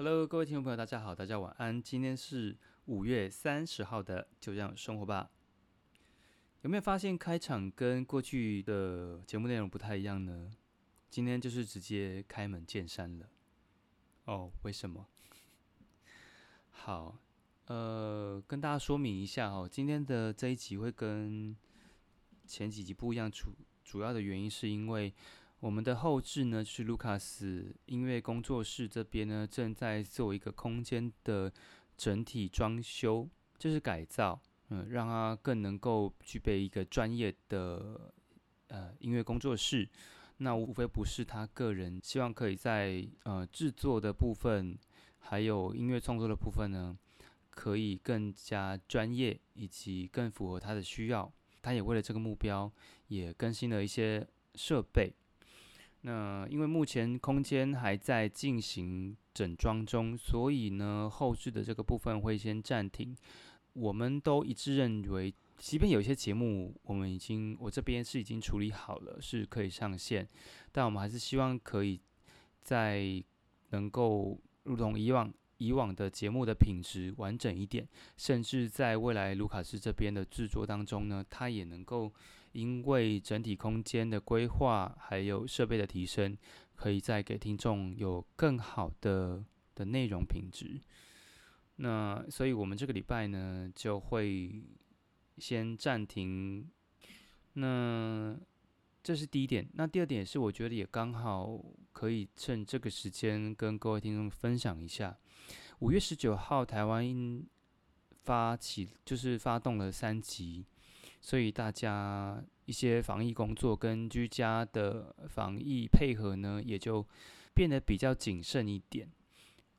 Hello，各位听众朋友，大家好，大家晚安。今天是五月三十号的，就这样生活吧。有没有发现开场跟过去的节目内容不太一样呢？今天就是直接开门见山了。哦，为什么？好，呃，跟大家说明一下哦，今天的这一集会跟前几集不一样，主主要的原因是因为。我们的后置呢，就是卢卡斯音乐工作室这边呢，正在做一个空间的整体装修，就是改造，嗯，让它更能够具备一个专业的呃音乐工作室。那无非不是他个人希望可以在呃制作的部分，还有音乐创作的部分呢，可以更加专业以及更符合他的需要。他也为了这个目标，也更新了一些设备。那因为目前空间还在进行整装中，所以呢，后置的这个部分会先暂停。我们都一致认为，即便有些节目我们已经我这边是已经处理好了，是可以上线，但我们还是希望可以在能够如同以往。以往的节目的品质完整一点，甚至在未来卢卡斯这边的制作当中呢，它也能够因为整体空间的规划还有设备的提升，可以再给听众有更好的的内容品质。那所以我们这个礼拜呢就会先暂停。那这是第一点。那第二点是，我觉得也刚好可以趁这个时间跟各位听众分享一下。五月十九号，台湾发起就是发动了三级，所以大家一些防疫工作跟居家的防疫配合呢，也就变得比较谨慎一点。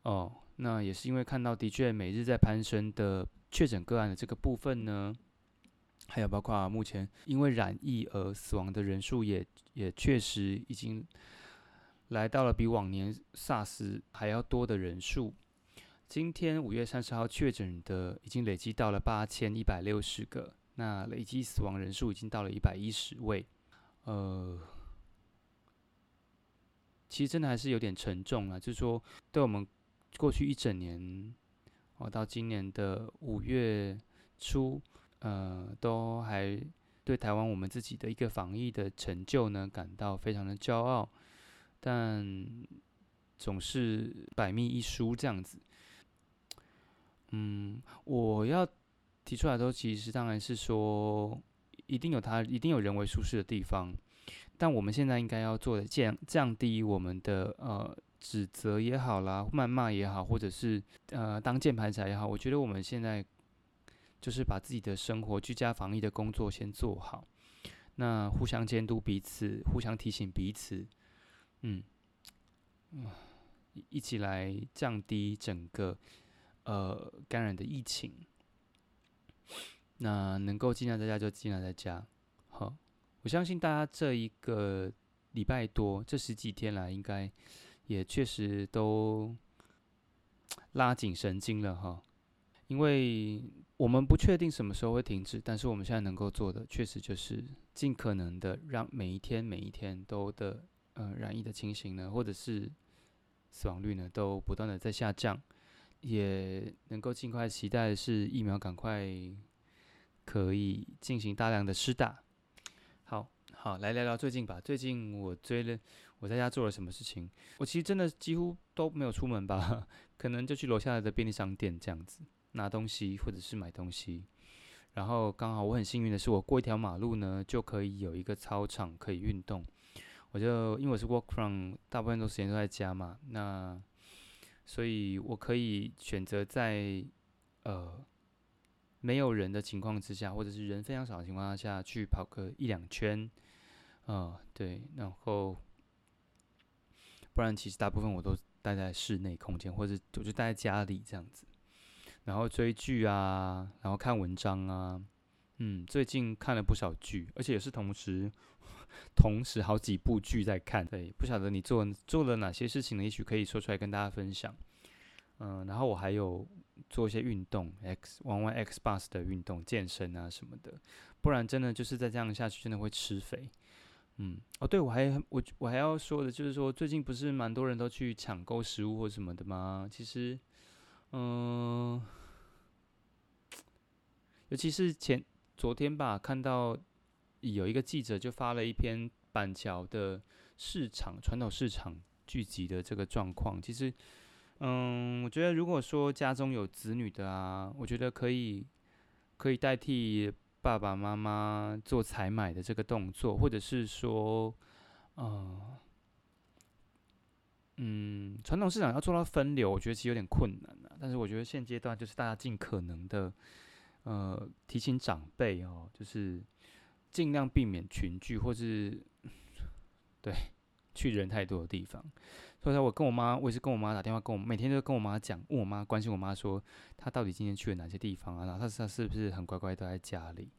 哦，那也是因为看到的确每日在攀升的确诊个案的这个部分呢。还有包括目前因为染疫而死亡的人数，也也确实已经来到了比往年 SARS 还要多的人数。今天五月三十号确诊的已经累积到了八千一百六十个，那累计死亡人数已经到了一百一十位。呃，其实真的还是有点沉重啊，就是说对我们过去一整年，哦，到今年的五月初。呃，都还对台湾我们自己的一个防疫的成就呢感到非常的骄傲，但总是百密一疏这样子。嗯，我要提出来的其实当然是说，一定有它一定有人为舒适的地方，但我们现在应该要做的降降低我们的呃指责也好啦，谩骂也好，或者是呃当键盘侠也好，我觉得我们现在。就是把自己的生活、居家防疫的工作先做好，那互相监督彼此，互相提醒彼此，嗯，一起来降低整个呃感染的疫情。那能够尽量在家就尽量在家。好，我相信大家这一个礼拜多，这十几天来，应该也确实都 拉紧神经了哈。因为我们不确定什么时候会停止，但是我们现在能够做的，确实就是尽可能的让每一天每一天都的呃染疫的情形呢，或者是死亡率呢，都不断的在下降，也能够尽快期待的是疫苗赶快可以进行大量的施打。好好来聊聊最近吧，最近我追了我在家做了什么事情？我其实真的几乎都没有出门吧，可能就去楼下的便利商店这样子。拿东西或者是买东西，然后刚好我很幸运的是，我过一条马路呢就可以有一个操场可以运动。我就因为我是 work from，大部分都时间都在家嘛，那所以我可以选择在呃没有人的情况之下，或者是人非常少的情况下去跑个一两圈。啊，对，然后不然其实大部分我都待在室内空间，或者我就待在家里这样子。然后追剧啊，然后看文章啊，嗯，最近看了不少剧，而且也是同时同时好几部剧在看。对，不晓得你做做了哪些事情呢？也许可以说出来跟大家分享。嗯，然后我还有做一些运动，X 玩玩 X Bus 的运动，健身啊什么的。不然真的就是再这样下去，真的会吃肥。嗯，哦，对，我还我我还要说的就是说，最近不是蛮多人都去抢购食物或什么的吗？其实，嗯，尤其是前昨天吧，看到有一个记者就发了一篇板桥的市场传统市场聚集的这个状况。其实，嗯，我觉得如果说家中有子女的啊，我觉得可以可以代替。爸爸妈妈做采买的这个动作，或者是说，呃，嗯，传统市场要做到分流，我觉得其实有点困难啊。但是我觉得现阶段就是大家尽可能的，呃，提醒长辈哦，就是尽量避免群聚，或是对去人太多的地方。所以说，我跟我妈，我也是跟我妈打电话，跟我每天都跟我妈讲，问我妈关心我妈说，她到底今天去了哪些地方啊？然后她她是不是很乖乖待在家里？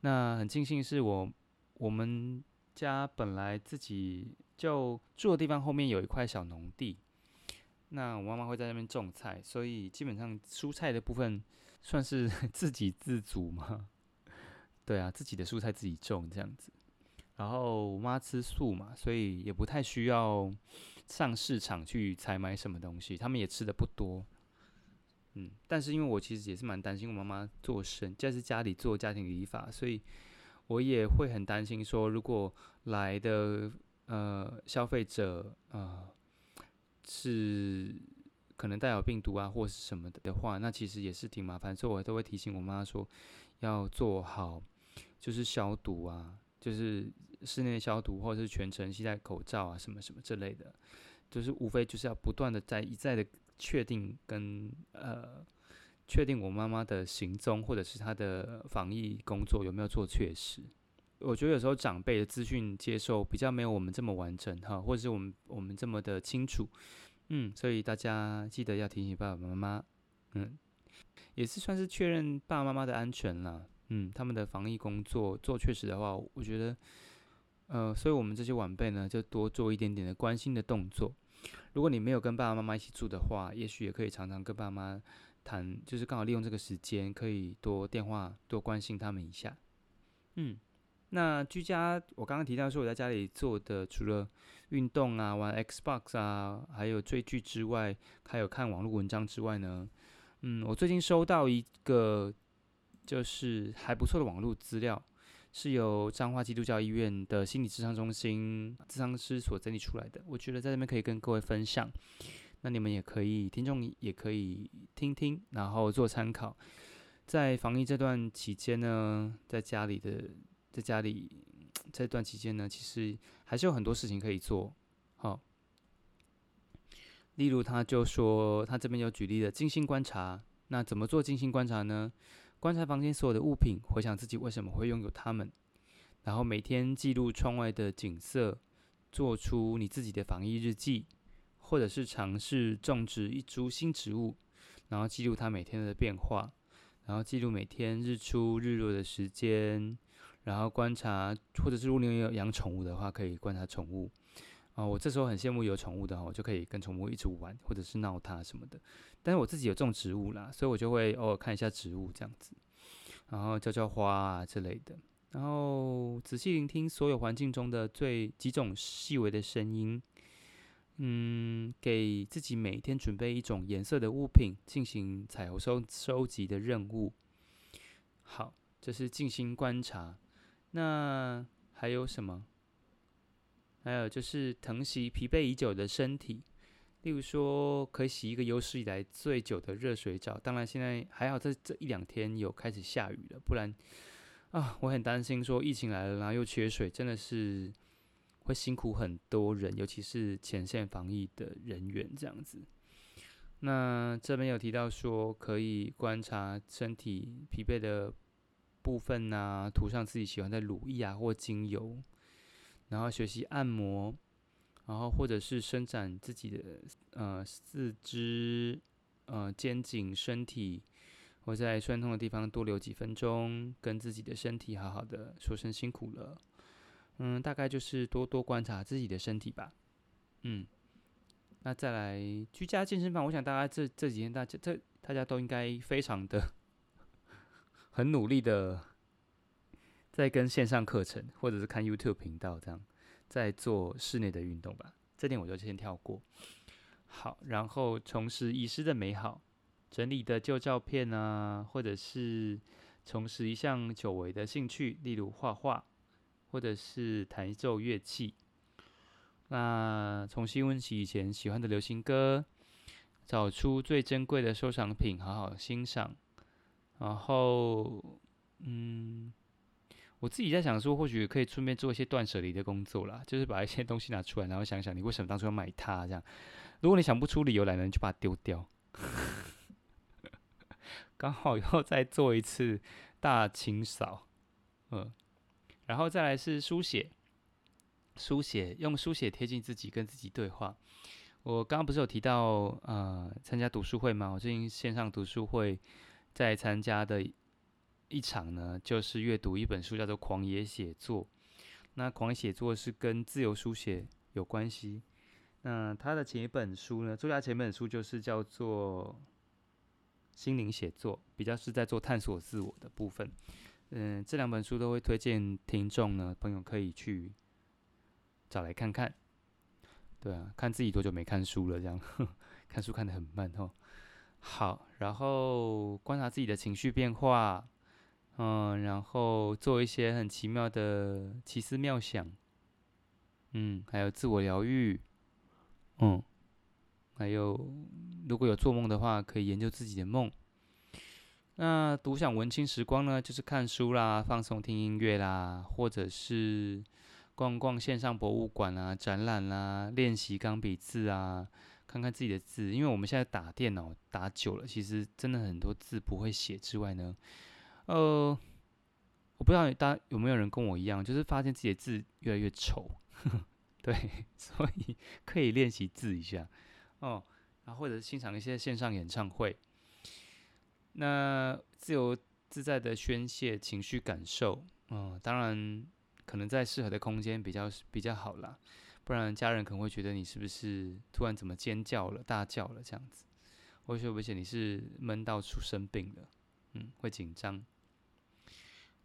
那很庆幸是我我们家本来自己就住的地方后面有一块小农地，那我妈妈会在那边种菜，所以基本上蔬菜的部分算是 自给自足嘛。对啊，自己的蔬菜自己种这样子。然后我妈吃素嘛，所以也不太需要。上市场去采买什么东西，他们也吃的不多，嗯，但是因为我其实也是蛮担心我妈妈做生，就是家里做家庭理发，所以我也会很担心说，如果来的呃消费者呃是可能带有病毒啊或是什么的的话，那其实也是挺麻烦，所以我都会提醒我妈说要做好，就是消毒啊，就是。室内消毒，或者是全程携带口罩啊，什么什么之类的，就是无非就是要不断的在一再的确定跟呃确定我妈妈的行踪，或者是她的防疫工作有没有做确实。我觉得有时候长辈的资讯接受比较没有我们这么完整哈，或者是我们我们这么的清楚，嗯，所以大家记得要提醒爸爸妈妈，嗯，也是算是确认爸爸妈妈的安全了，嗯，他们的防疫工作做确实的话，我觉得。呃，所以我们这些晚辈呢，就多做一点点的关心的动作。如果你没有跟爸爸妈妈一起住的话，也许也可以常常跟爸妈谈，就是刚好利用这个时间，可以多电话多关心他们一下。嗯，那居家我刚刚提到说我在家里做的，除了运动啊、玩 Xbox 啊，还有追剧之外，还有看网络文章之外呢，嗯，我最近收到一个就是还不错的网络资料。是由彰化基督教医院的心理智商中心智商师所整理出来的，我觉得在这边可以跟各位分享，那你们也可以，听众也可以听听，然后做参考。在防疫这段期间呢，在家里的，在家里这段期间呢，其实还是有很多事情可以做。好，例如他就说，他这边有举例的静心观察，那怎么做静心观察呢？观察房间所有的物品，回想自己为什么会拥有它们，然后每天记录窗外的景色，做出你自己的防疫日记，或者是尝试种植一株新植物，然后记录它每天的变化，然后记录每天日出日落的时间，然后观察，或者是如果你有养宠物的话，可以观察宠物。啊，我这时候很羡慕有宠物的哈，我就可以跟宠物一起玩，或者是闹它什么的。但是我自己有种植物啦，所以我就会偶尔看一下植物这样子，然后浇浇花啊之类的，然后仔细聆听所有环境中的最几种细微的声音，嗯，给自己每天准备一种颜色的物品进行彩虹收收集的任务。好，这是静心观察。那还有什么？还有就是疼惜疲惫已久的身体。例如说，可以洗一个有史以来最久的热水澡。当然，现在还好，这这一两天有开始下雨了，不然啊，我很担心说疫情来了，然后又缺水，真的是会辛苦很多人，尤其是前线防疫的人员这样子。那这边有提到说，可以观察身体疲惫的部分啊，涂上自己喜欢的乳液啊或精油，然后学习按摩。然后，或者是伸展自己的呃四肢、呃肩颈、身体，或在酸痛的地方多留几分钟，跟自己的身体好好的说声辛苦了。嗯，大概就是多多观察自己的身体吧。嗯，那再来居家健身房，我想大家这这几天大家这大家都应该非常的很努力的在跟线上课程，或者是看 YouTube 频道这样。在做室内的运动吧。这点我就先跳过。好，然后重拾遗失的美好，整理的旧照片啊，或者是重拾一项久违的兴趣，例如画画，或者是弹奏乐器。那重新温习以前喜欢的流行歌，找出最珍贵的收藏品，好好欣赏。然后，嗯，我自己在想说，或许可以顺便做一些断舍离的工作啦，就是把一些东西拿出来，然后想想你为什么当初要买它这样。如果你想不出理由来呢，就把它丢掉。刚好以后再做一次大清扫，嗯，然后再来是书写。书写用书写贴近自己，跟自己对话。我刚刚不是有提到呃参加读书会吗？我最近线上读书会在参加的一场呢，就是阅读一本书，叫做《狂野写作》。那狂野写作是跟自由书写有关系。那他的前一本书呢，作家前一本书就是叫做《心灵写作》，比较是在做探索自我的部分。嗯，这两本书都会推荐听众呢，朋友可以去。找来看看，对啊，看自己多久没看书了，这样 看书看得很慢哦。好，然后观察自己的情绪变化，嗯，然后做一些很奇妙的奇思妙想，嗯，还有自我疗愈，嗯，还有如果有做梦的话，可以研究自己的梦。那独享文青时光呢，就是看书啦，放松听音乐啦，或者是。逛逛线上博物馆啊，展览啦，练习钢笔字啊，看看自己的字。因为我们现在打电脑打久了，其实真的很多字不会写之外呢，呃，我不知道大家有没有人跟我一样，就是发现自己的字越来越丑，对，所以可以练习字一下哦，然后或者欣赏一些线上演唱会，那自由自在的宣泄情绪感受，嗯，当然。可能在适合的空间比较比较好啦，不然家人可能会觉得你是不是突然怎么尖叫了、大叫了这样子，或许而且你是闷到出生病了，嗯，会紧张。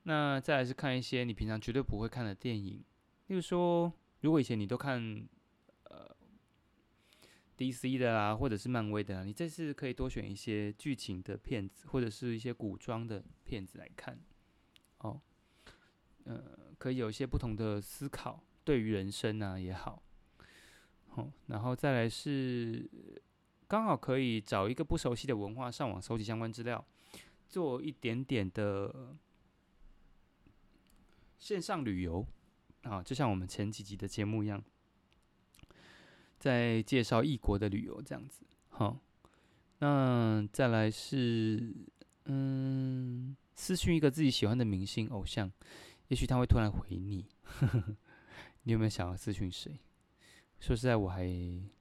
那再来是看一些你平常绝对不会看的电影，例如说，如果以前你都看呃 DC 的啦，或者是漫威的啦，你这次可以多选一些剧情的片子，或者是一些古装的片子来看，哦。呃，可以有一些不同的思考，对于人生呢也好，好，然后再来是刚好可以找一个不熟悉的文化，上网搜集相关资料，做一点点的线上旅游啊，就像我们前几集的节目一样，在介绍异国的旅游这样子。好，那再来是嗯，私讯一个自己喜欢的明星偶像。也许他会突然回你，你有没有想要咨询谁？说实在，我还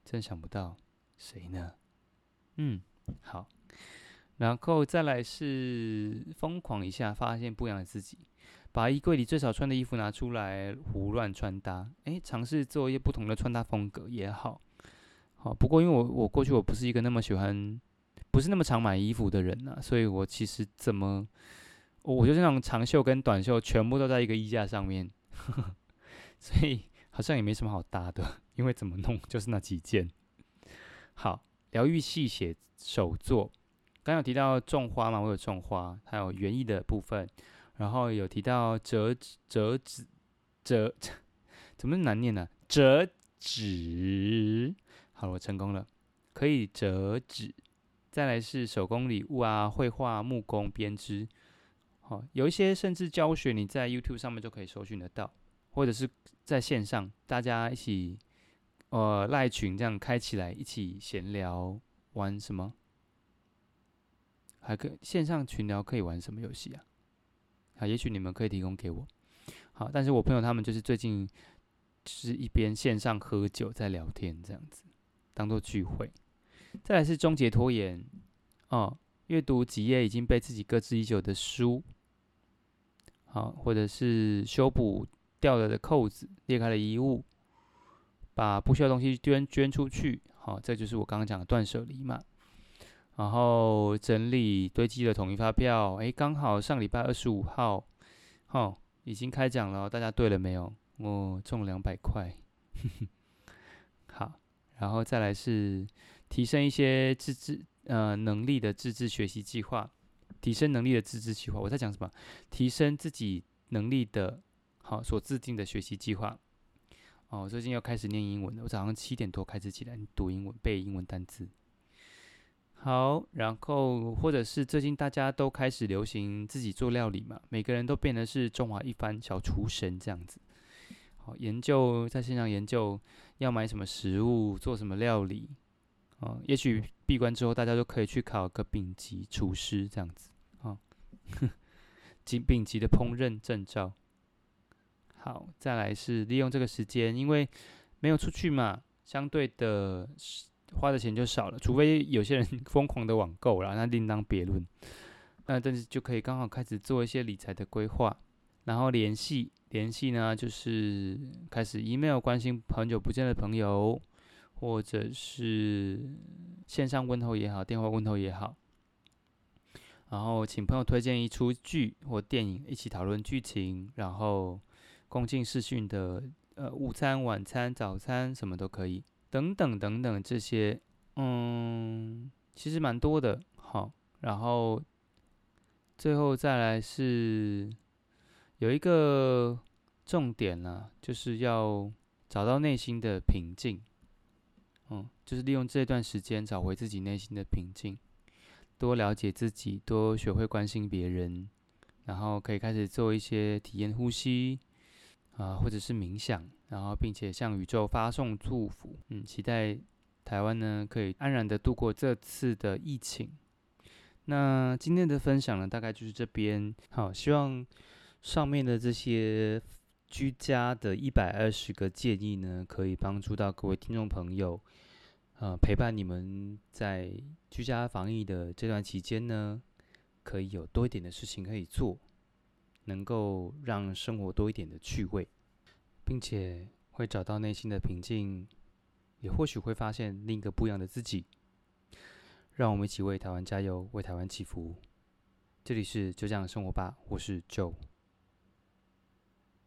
真想不到谁呢。嗯，好，然后再来是疯狂一下，发现不一样的自己，把衣柜里最少穿的衣服拿出来胡乱穿搭，诶，尝试做一些不同的穿搭风格也好。好，不过因为我我过去我不是一个那么喜欢，不是那么常买衣服的人呐，所以我其实怎么。我就是那种长袖跟短袖全部都在一个衣架上面，所以好像也没什么好搭的，因为怎么弄就是那几件。好，疗愈细写手作，刚有提到种花嘛，我有种花，还有园艺的部分，然后有提到折纸折纸折，怎么难念呢？折纸，好，我成功了，可以折纸。再来是手工礼物啊，绘画、木工、编织。哦，有一些甚至教学你在 YouTube 上面就可以搜寻得到，或者是在线上大家一起，呃，赖群这样开起来一起闲聊玩什么？还可线上群聊可以玩什么游戏啊？啊，也许你们可以提供给我。好，但是我朋友他们就是最近是一边线上喝酒在聊天这样子，当做聚会。再来是终结拖延，哦，阅读几页已经被自己搁置已久的书。好，或者是修补掉了的扣子、裂开了衣物，把不需要东西捐捐出去。好，这就是我刚刚讲的断舍离嘛。然后整理堆积的统一发票，诶，刚好上礼拜二十五号，好，已经开奖了，大家对了没有？我中两百块。好，然后再来是提升一些自制呃能力的自制学习计划，提升能力的自制计划。我在讲什么？提升自己能力的，好所制定的学习计划。哦，我最近要开始念英文了。我早上七点多开始起来读英文，背英文单词。好，然后或者是最近大家都开始流行自己做料理嘛，每个人都变得是中华一番小厨神这样子。好，研究在线上研究要买什么食物，做什么料理。哦，也许闭关之后，大家都可以去考个丙级厨师这样子。啊，级丙级的烹饪证照。好，再来是利用这个时间，因为没有出去嘛，相对的花的钱就少了。除非有些人疯狂的网购了，那另当别论。那但是就可以刚好开始做一些理财的规划，然后联系联系呢，就是开始 email 关心很久不见的朋友，或者是线上问候也好，电话问候也好，然后请朋友推荐一出剧或电影，一起讨论剧情，然后。共进视讯的，呃，午餐、晚餐、早餐什么都可以，等等等等这些，嗯，其实蛮多的。好，然后最后再来是有一个重点呢，就是要找到内心的平静。嗯，就是利用这段时间找回自己内心的平静，多了解自己，多学会关心别人，然后可以开始做一些体验呼吸。啊，或者是冥想，然后并且向宇宙发送祝福，嗯，期待台湾呢可以安然的度过这次的疫情。那今天的分享呢，大概就是这边。好，希望上面的这些居家的一百二十个建议呢，可以帮助到各位听众朋友，呃，陪伴你们在居家防疫的这段期间呢，可以有多一点的事情可以做。能够让生活多一点的趣味，并且会找到内心的平静，也或许会发现另一个不一样的自己。让我们一起为台湾加油，为台湾祈福。这里是就这样生活吧，我是 Joe。